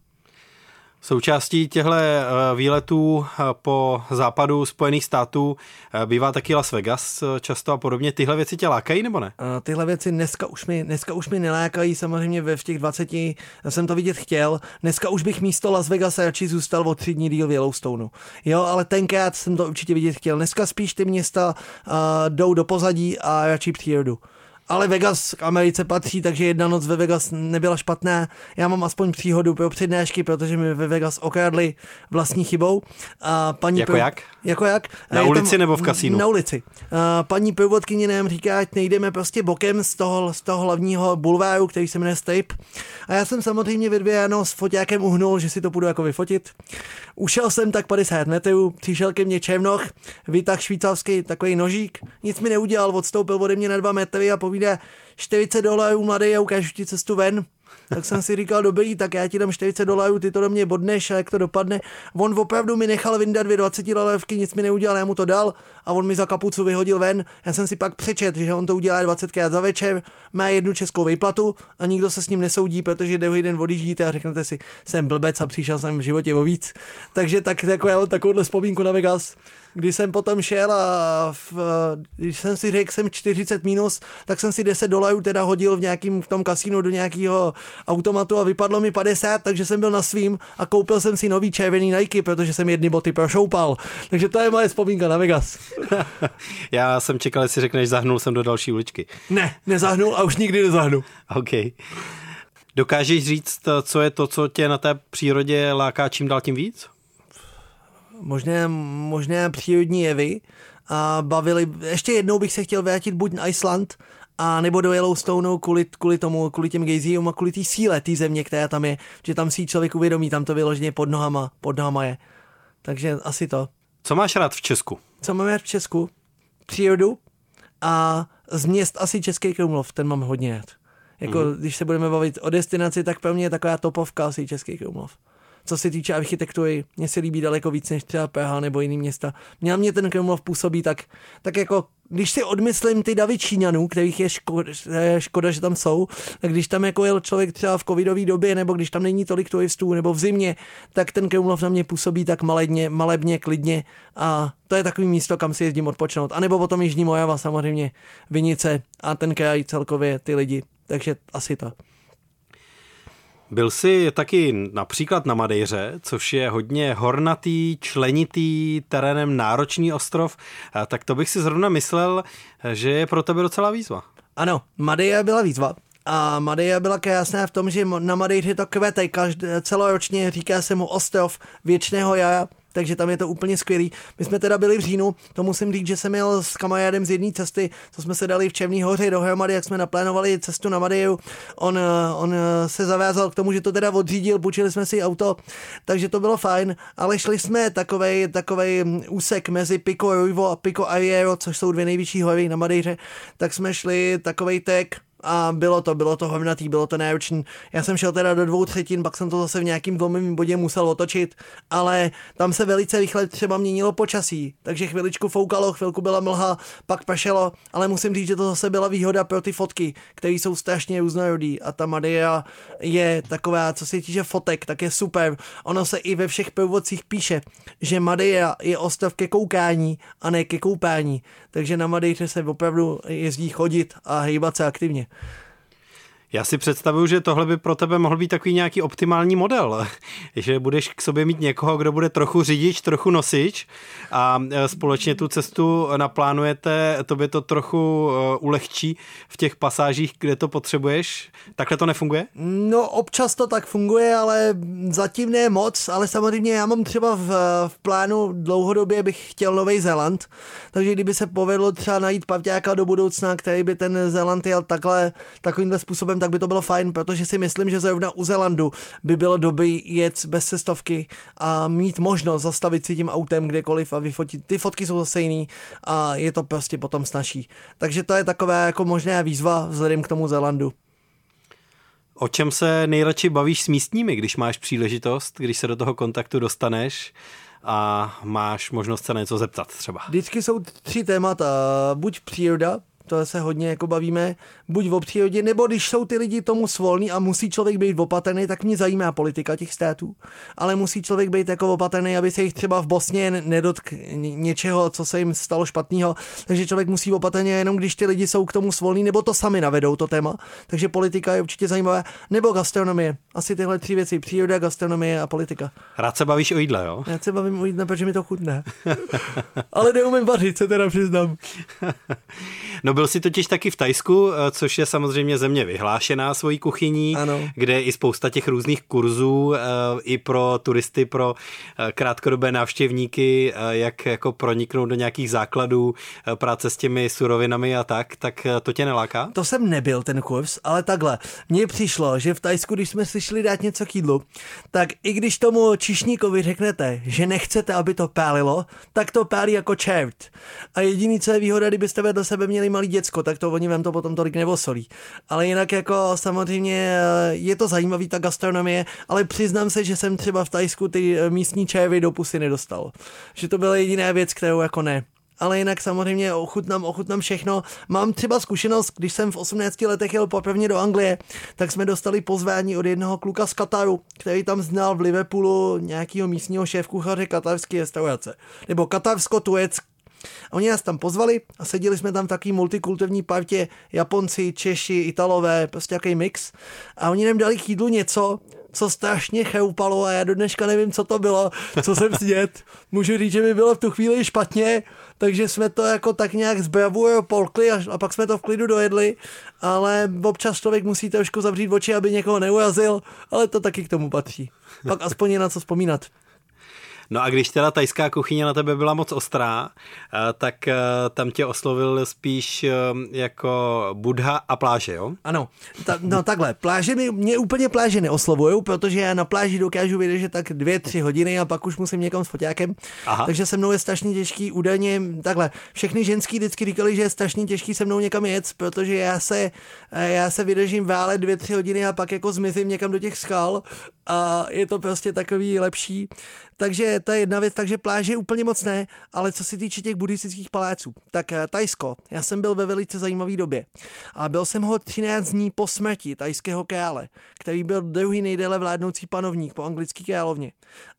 Součástí těchto eh, výletů eh, po západu Spojených států eh, bývá taky Las Vegas často a podobně. Tyhle věci tě lákají nebo ne? Tyhle věci dneska už mi, dneska už mi nelákají, samozřejmě ve v těch 20 jsem to vidět chtěl. Dneska už bych místo Las Vegas radši zůstal o tři dní díl v Yellowstoneu. Jo, ale tenkrát jsem to určitě vidět chtěl. Dneska spíš ty města uh, jdou do pozadí a radši přírodu ale Vegas k Americe patří, takže jedna noc ve Vegas nebyla špatná. Já mám aspoň příhodu pro přednášky, protože mi ve Vegas okradli vlastní chybou. A paní jako prv... jak? Jako jak? Na Je ulici nebo v kasínu? Na ulici. A paní průvodkyně nám říká, ať nejdeme prostě bokem z toho, z toho hlavního bulváru, který se jmenuje Stape. A já jsem samozřejmě ve dvě ráno s foťákem uhnul, že si to půjdu jako vyfotit. Ušel jsem tak 50 metrů, přišel ke mně Černoch, vytah švýcarský takový nožík, nic mi neudělal, odstoupil ode mě na dva metry a povídá 40 dolarů mladý a ukážu ti cestu ven. Tak jsem si říkal, dobrý, tak já ti dám 40 dolarů, ty to do mě bodneš a jak to dopadne. On opravdu mi nechal vyndat dvě 20 dolarůvky, nic mi neudělal, já mu to dal a on mi za kapucu vyhodil ven. Já jsem si pak přečet, že on to udělá 20 krát za večer, má jednu českou výplatu a nikdo se s ním nesoudí, protože druhý den odjíždíte a řeknete si, jsem blbec a přišel jsem v životě o víc. Takže tak, jako já takovouhle vzpomínku na Vegas když jsem potom šel a v, když jsem si řekl, jsem 40 minus, tak jsem si 10 dolarů teda hodil v nějakým v tom kasínu do nějakého automatu a vypadlo mi 50, takže jsem byl na svým a koupil jsem si nový červený Nike, protože jsem jedny boty prošoupal. Takže to je moje vzpomínka na Vegas. Já jsem čekal, jestli řekneš, zahnul jsem do další uličky. Ne, nezahnul a už nikdy nezahnu. OK. Dokážeš říct, co je to, co tě na té přírodě láká čím dál tím víc? Možné, možné přírodní jevy a bavili, ještě jednou bych se chtěl vrátit buď na Island, a nebo do Yellowstoneu kvůli, kvůli tomu, kvůli těm gejzíům a kvůli té síle té země, která tam je, že tam si člověk uvědomí, tam to vyloženě pod nohama, pod nohama je. Takže asi to. Co máš rád v Česku? Co mám rád v Česku? Přírodu a z měst asi Český Krumlov, ten mám hodně rád. Jako, mm. když se budeme bavit o destinaci, tak pro mě je taková topovka asi Český Krumlov co se týče architektury, mně se líbí daleko víc než třeba Praha nebo jiný města. Měl mě ten Krumlov působí tak, tak jako když si odmyslím ty davy Číňanů, kterých je škoda, je škoda, že tam jsou, tak když tam jako jel člověk třeba v covidové době, nebo když tam není tolik turistů, nebo v zimě, tak ten Krumlov na mě působí tak maledně, malebně, klidně a to je takový místo, kam si jezdím odpočnout. A nebo potom Jižní Mojava samozřejmě, Vinice a ten kraj celkově, ty lidi. Takže asi to. Byl jsi taky například na Madejře, což je hodně hornatý, členitý, terénem náročný ostrov, tak to bych si zrovna myslel, že je pro tebe docela výzva. Ano, Madeira byla výzva. A Madeira byla krásná v tom, že na Madejře to kvete každé, celoročně, říká se mu ostrov věčného jara, takže tam je to úplně skvělý. My jsme teda byli v říjnu, to musím říct, že jsem měl s kamarádem z jedné cesty, co jsme se dali v Černý hoře dohromady, jak jsme naplánovali cestu na Madeiru. On, on se zavázal k tomu, že to teda odřídil, půjčili jsme si auto, takže to bylo fajn, ale šli jsme takovej, takovej úsek mezi Pico Ruivo a Pico Ariero, což jsou dvě největší hory na Madejře, tak jsme šli takovej tek a bylo to, bylo to hovnatý, bylo to náročný. Já jsem šel teda do dvou třetin, pak jsem to zase v nějakým dlouhém bodě musel otočit, ale tam se velice rychle třeba měnilo počasí, takže chviličku foukalo, chvilku byla mlha, pak pršelo, ale musím říct, že to zase byla výhoda pro ty fotky, které jsou strašně různorodý a ta Madeira je taková, co se týče fotek, tak je super. Ono se i ve všech průvodcích píše, že Madeira je ostrov ke koukání a ne ke koupání, takže na Madeiře se opravdu jezdí chodit a hýbat se aktivně. Já si představuju, že tohle by pro tebe mohl být takový nějaký optimální model, že budeš k sobě mít někoho, kdo bude trochu řidič, trochu nosič a e, společně tu cestu naplánujete, tobě to trochu e, ulehčí v těch pasážích, kde to potřebuješ. Takhle to nefunguje? No občas to tak funguje, ale zatím ne moc, ale samozřejmě já mám třeba v, v plánu dlouhodobě bych chtěl Nový Zéland, takže kdyby se povedlo třeba najít pavťáka do budoucna, který by ten Zéland jel takhle, takovýmhle způsobem, tak by to bylo fajn, protože si myslím, že zrovna u Zelandu by bylo dobrý jet bez cestovky a mít možnost zastavit si tím autem kdekoliv a vyfotit. Ty fotky jsou zase jiný a je to prostě potom snažší. Takže to je taková jako možná výzva vzhledem k tomu Zelandu. O čem se nejradši bavíš s místními, když máš příležitost, když se do toho kontaktu dostaneš a máš možnost se na něco zeptat třeba? Vždycky jsou tři témata. Buď příroda, to se hodně jako bavíme, buď v přírodě, nebo když jsou ty lidi tomu svolní a musí člověk být opatrný, tak mě zajímá politika těch států. Ale musí člověk být jako opatrný, aby se jich třeba v Bosně nedotk něčeho, co se jim stalo špatného. Takže člověk musí opatrně jenom, když ty lidi jsou k tomu svolní, nebo to sami navedou to téma. Takže politika je určitě zajímavá. Nebo gastronomie. Asi tyhle tři věci. Příroda, gastronomie a politika. Rád se bavíš o jídle, jo? Já se bavím o jídle, protože mi to chutné. Ale neumím vařit, se teda přiznám. no byl jsi totiž taky v Tajsku, eh, což je samozřejmě země vyhlášená svojí kuchyní, Ano. kde je i spousta těch různých kurzů eh, i pro turisty, pro eh, krátkodobé návštěvníky, jak jako proniknout do nějakých základů práce s těmi surovinami a tak, tak to tě neláká? To jsem nebyl ten kurz, ale takhle. Mně přišlo, že v Tajsku, když jsme si šli dát něco k jídlu, tak i když tomu čišníkovi řeknete, že nechcete, aby to pálilo, tak to pálí jako čert. A jediný, co je výhoda, kdybyste vedle sebe měli malý děcko, tak to oni vám to potom tolik nevosolí. Ale jinak jako samozřejmě eh, je to zajímavý ta gastronomie, ale přiznám se, že jsem třeba v Tajsku ty eh, místní čajevy do pusy nedostal. Že to byla jediná věc, kterou jako ne ale jinak samozřejmě ochutnám, ochutnám všechno. Mám třeba zkušenost, když jsem v 18 letech jel poprvé do Anglie, tak jsme dostali pozvání od jednoho kluka z Kataru, který tam znal v Liverpoolu nějakého místního šéf-kuchaře katarské restaurace. Nebo katarsko-tureck, a oni nás tam pozvali a seděli jsme tam v taký multikulturní partě Japonci, Češi, Italové, prostě jaký mix. A oni nám dali k jídlu něco, co strašně choupalo a já do dneška nevím, co to bylo, co jsem snět. Můžu říct, že mi bylo v tu chvíli špatně, takže jsme to jako tak nějak z polkli a, a pak jsme to v klidu dojedli, ale občas člověk musí trošku zavřít oči, aby někoho neurazil, ale to taky k tomu patří. Pak aspoň je na co vzpomínat. No a když teda tajská kuchyně na tebe byla moc ostrá, eh, tak eh, tam tě oslovil spíš eh, jako Budha a pláže, jo? Ano, ta, no takhle, pláže mi, mě úplně pláže neoslovují, protože já na pláži dokážu vydržet tak dvě, tři hodiny a pak už musím někam s foťákem, Aha. takže se mnou je strašně těžký údajně, takhle, všechny ženský vždycky říkali, že je strašně těžký se mnou někam jet, protože já se, já se vydržím válet dvě, tři hodiny a pak jako zmizím někam do těch skal a je to prostě takový lepší. Takže to je jedna věc, takže pláže úplně moc ne, ale co se týče těch buddhistických paláců, tak eh, Tajsko, já jsem byl ve velice zajímavé době a byl jsem ho 13 dní po smrti tajského krále, který byl druhý nejdéle vládnoucí panovník po anglické královně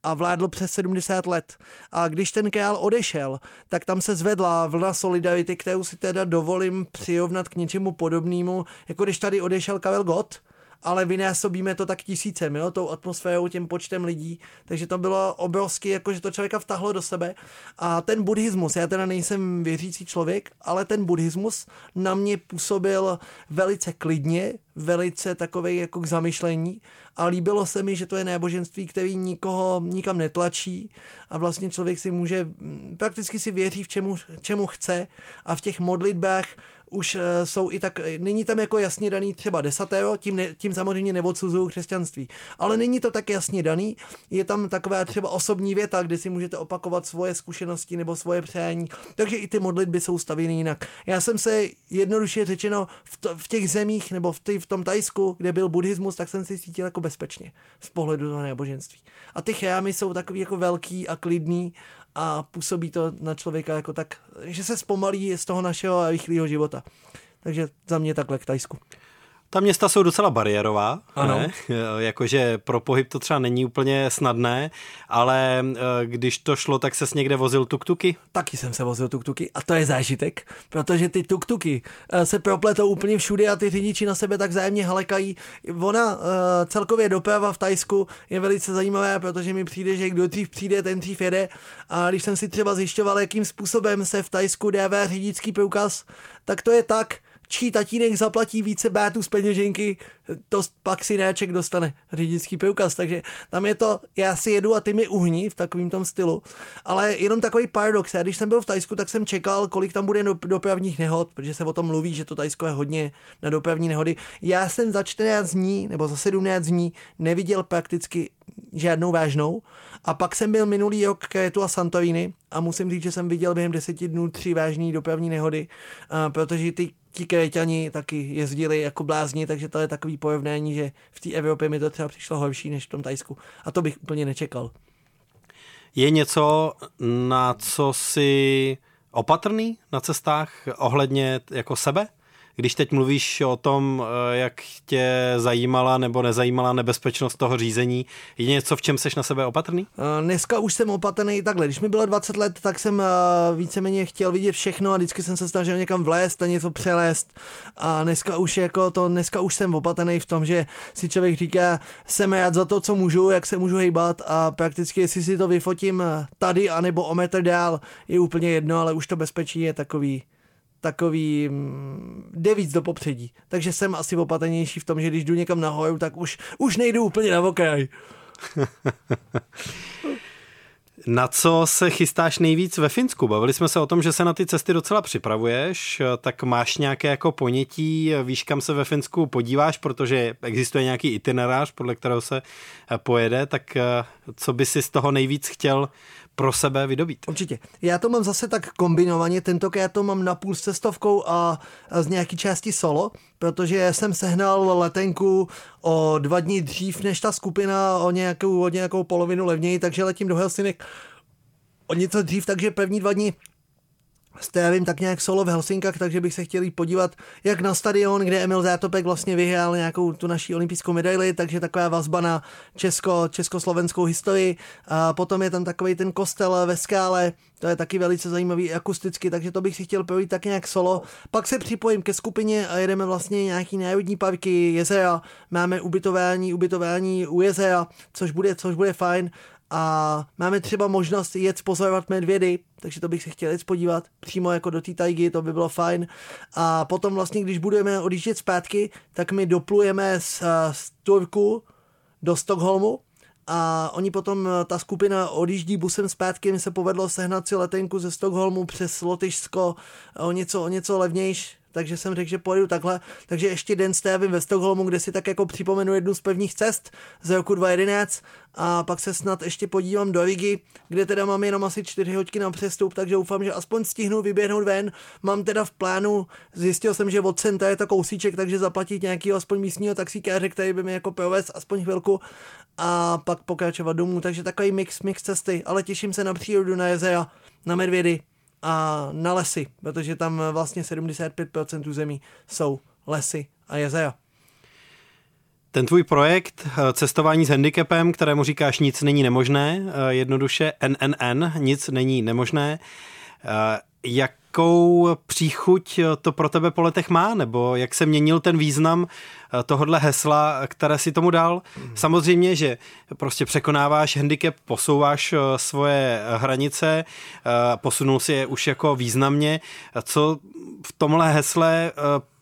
a vládl přes 70 let. A když ten král odešel, tak tam se zvedla vlna solidarity, kterou si teda dovolím přirovnat k něčemu podobnému, jako když tady odešel Karel Gott, ale vynásobíme to tak tisícem, jo, tou atmosférou, tím počtem lidí, takže to bylo obrovský, jako že to člověka vtahlo do sebe. A ten buddhismus, já teda nejsem věřící člověk, ale ten buddhismus na mě působil velice klidně, velice takový jako k zamyšlení. A líbilo se mi, že to je náboženství, který nikoho nikam netlačí. A vlastně člověk si může, prakticky si věří v čemu, čemu chce. A v těch modlitbách už eh, jsou i tak, není tam jako jasně daný třeba desatero, tím, ne, tím samozřejmě neodsuzují křesťanství, ale není to tak jasně daný, je tam taková třeba osobní věta, kde si můžete opakovat svoje zkušenosti nebo svoje přání, takže i ty modlitby jsou stavěny jinak. Já jsem se jednoduše řečeno v, to, v těch zemích nebo v, tý, v tom Tajsku, kde byl buddhismus, tak jsem si cítil jako bezpečně z pohledu toho náboženství. A ty chrámy jsou takový jako velký a klidný a působí to na člověka jako tak, že se zpomalí z toho našeho rychlého života. Takže za mě takhle k Tajsku. Ta města jsou docela bariérová, Ano. ne? jakože pro pohyb to třeba není úplně snadné, ale eh, když to šlo, tak se někde vozil tuktuky. Taky jsem se vozil tuktuky a to je zážitek, protože ty tuktuky eh, se propletou úplně všude a ty řidiči na sebe tak zájemně halekají. Ona eh, celkově doprava v Tajsku je velice zajímavá, protože mi přijde, že kdo dřív přijde, ten dřív jede. A když jsem si třeba zjišťoval, jakým způsobem se v Tajsku dává řidičský průkaz, tak to je tak, čí tatínek zaplatí více bátů z peněženky, to pak si náček dostane řidičský průkaz, takže tam je to, já si jedu a ty mi uhní v takovým tom stylu, ale jenom takový paradox, já když jsem byl v Tajsku, tak jsem čekal, kolik tam bude do, dopravních nehod, protože se o tom mluví, že to Tajsko je hodně na dopravní nehody. Já jsem za 14 dní nebo za 17 dní neviděl prakticky žádnou vážnou. A pak jsem byl minulý rok Krétu a Santorini a musím říct, že jsem viděl během deseti dnů tři vážné dopravní nehody, protože ty ti Kréťani taky jezdili jako blázni, takže to je takový porovnání, že v té Evropě mi to třeba přišlo horší než v tom Tajsku. A to bych úplně nečekal. Je něco, na co si opatrný na cestách ohledně jako sebe? Když teď mluvíš o tom, eh, jak tě zajímala nebo nezajímala nebezpečnost toho řízení, je něco, v čem seš na sebe opatrný? Eh, Dneska už jsem opatrný takhle. Když mi bylo 20 let, tak jsem eh, víceméně chtěl vidět všechno a vždycky jsem se snažil někam vlézt a něco přelézt. A dneska už jako to, dneska už jsem opatrný v tom, že si člověk říká, jsem rád za to, co můžu, jak se můžu hejbat a prakticky, jestli si to vyfotím tady anebo o metr dál, je úplně jedno, ale už to bezpečí je takový takový mm, jde víc do popředí. Takže jsem asi opatrnější v tom, že když jdu někam nahoru, tak už, už nejdu úplně na okraj. Na co se chystáš nejvíc ve Finsku? Bavili jsme se o tom, že se na ty cesty docela připravuješ, tak máš nějaké jako ponětí, víš, kam se ve Finsku podíváš, protože existuje nějaký itinerář, podle kterého se pojede, tak co by si z toho nejvíc chtěl pro sebe vydobít. Určitě. Já to mám zase tak kombinovaně, tentokrát to mám na půl s cestovkou a, a z nějaký části solo, protože jsem sehnal letenku o dva dní dřív než ta skupina o nějakou, o nějakou polovinu levněji, takže letím do Helsinek o něco dřív, takže první dva dny strávím tak nějak solo v Helsinkách, takže bych se chtěl podívat jak na stadion, kde Emil Zátopek vlastně vyhrál nějakou tu naší olympijskou medaili, takže taková vazba na česko, československou historii. A potom je tam takový ten kostel ve skále, to je taky velice zajímavý akusticky, takže to bych si chtěl projít tak nějak solo. Pak se připojím ke skupině a jedeme vlastně nějaký národní parky, jezera, máme ubytování, ubytování u jezera, což bude, což bude fajn a máme třeba možnost jet pozorovat medvědy, takže to bych se chtěl jet podívat přímo jako do té tajgy, to by bylo fajn. A potom vlastně, když budeme odjíždět zpátky, tak my doplujeme z, z Turku do Stockholmu a oni potom, ta skupina odjíždí busem zpátky, mi se povedlo sehnat si letenku ze Stockholmu přes Lotyšsko o něco, o něco levnější, takže jsem řekl, že pojedu takhle. Takže ještě den strávím ve Stockholmu, kde si tak jako připomenu jednu z pevních cest z roku 2011 a pak se snad ještě podívám do Rigi, kde teda mám jenom asi 4 hodiny na přestup, takže doufám, že aspoň stihnu vyběhnout ven. Mám teda v plánu, zjistil jsem, že od centra je to kousíček, takže zaplatit nějaký aspoň místního taxikáře, který by mi jako provez aspoň chvilku a pak pokračovat domů. Takže takový mix, mix cesty, ale těším se na přírodu, na jezera, na medvědy, a na lesy, protože tam vlastně 75% území jsou lesy a jezera. Ten tvůj projekt eh, cestování s handicapem, kterému říkáš nic není nemožné, eh, jednoduše NNN, nic není nemožné, eh, jakou příchuť to pro tebe po letech má, nebo jak se měnil ten význam eh, tohohle hesla, které si tomu dal. Samozřejmě, že prostě překonáváš handicap, posouváš eh, svoje hranice, eh, posunul si je už jako významně. Co v tomhle hesle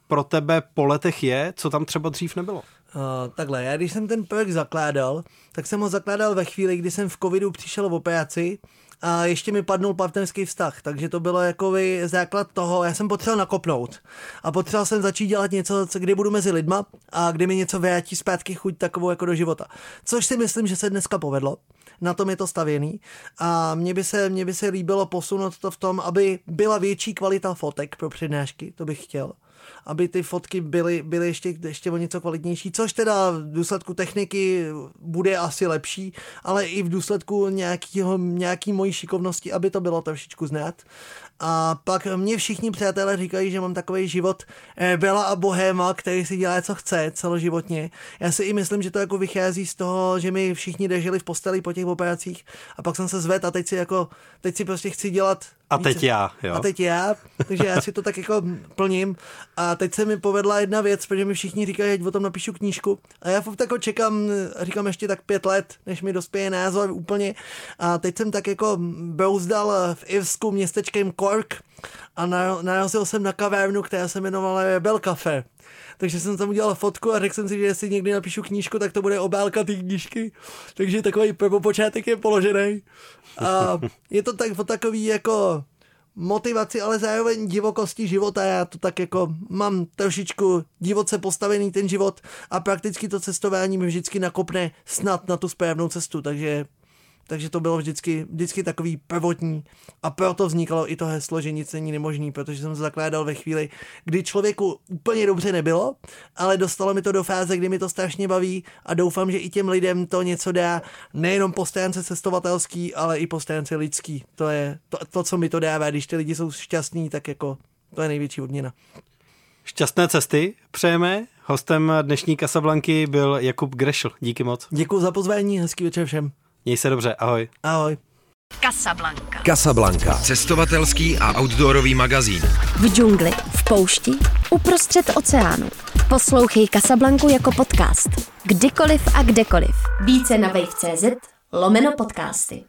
pro tebe po letech je, co tam třeba dřív nebylo? Uh, takhle, já když jsem ten projekt zakládal, tak jsem ho zakládal ve chvíli, kdy jsem v covidu přišel v operaci a ještě mi padnul partnerský vztah, takže to bylo jako základ toho, já jsem potřeboval nakopnout. A potřeboval jsem začít dělat něco, kdy budu mezi lidma a kdy mi něco vrátí zpátky chuť takovou jako do života. Což si myslím, že se dneska povedlo. Na tom je to stavěný. A mně by se, mně by se líbilo posunout to v tom, aby byla větší kvalita fotek pro přednášky, to bych chtěl aby ty fotky byly, byly ještě, ještě o něco kvalitnější, což teda v důsledku techniky bude asi lepší, ale i v důsledku nějakýho, nějaký mojí šikovnosti, aby to bylo trošičku znát. A pak mě všichni přátelé říkají, že mám takový život eh, Bela a Bohéma, který si dělá, co chce celoživotně. Já si i myslím, že to jako vychází z toho, že mi všichni dežili v posteli po těch operacích a pak jsem se zvedl a teď si jako, teď si prostě chci dělat a teď já, jo. A teď já, takže já si to tak jako plním. A teď se mi povedla jedna věc, protože mi všichni říkají, že o tom napíšu knížku. A já fakt jako čekám, říkám ještě tak pět let, než mi dospěje názor úplně. A teď jsem tak jako brouzdal v Irsku městečkem Cork a narazil jsem na kavárnu, která se jmenovala Rebel Cafe. Takže jsem tam udělal fotku a řekl jsem si, že jestli někdy napíšu knížku, tak to bude obálka té knížky. Takže takový prvopočátek je položený. A je to tak o takový jako motivaci, ale zároveň divokosti života. Já to tak jako mám trošičku divoce postavený ten život a prakticky to cestování mi vždycky nakopne snad na tu správnou cestu, takže takže to bylo vždycky, vždycky takový prvotní a proto vznikalo i to heslo, že nic není nemožný, protože jsem to zakládal ve chvíli, kdy člověku úplně dobře nebylo, ale dostalo mi to do fáze, kdy mi to strašně baví a doufám, že i těm lidem to něco dá, nejenom po stránce cestovatelský, ale i po stránce lidský. To je to, to, co mi to dává, když ty lidi jsou šťastní, tak jako to je největší odměna. Šťastné cesty přejeme. Hostem dnešní Kasablanky byl Jakub Grešl. Díky moc. Děkuji za pozvání, hezký večer všem. Měj se dobře, ahoj. Ahoj. Casablanca. Casablanca. Cestovatelský a outdoorový magazín. V džungli, v poušti, uprostřed oceánu. Poslouchej Casablanku jako podcast. Kdykoliv a kdekoliv. Více na wave.cz lomeno podcasty.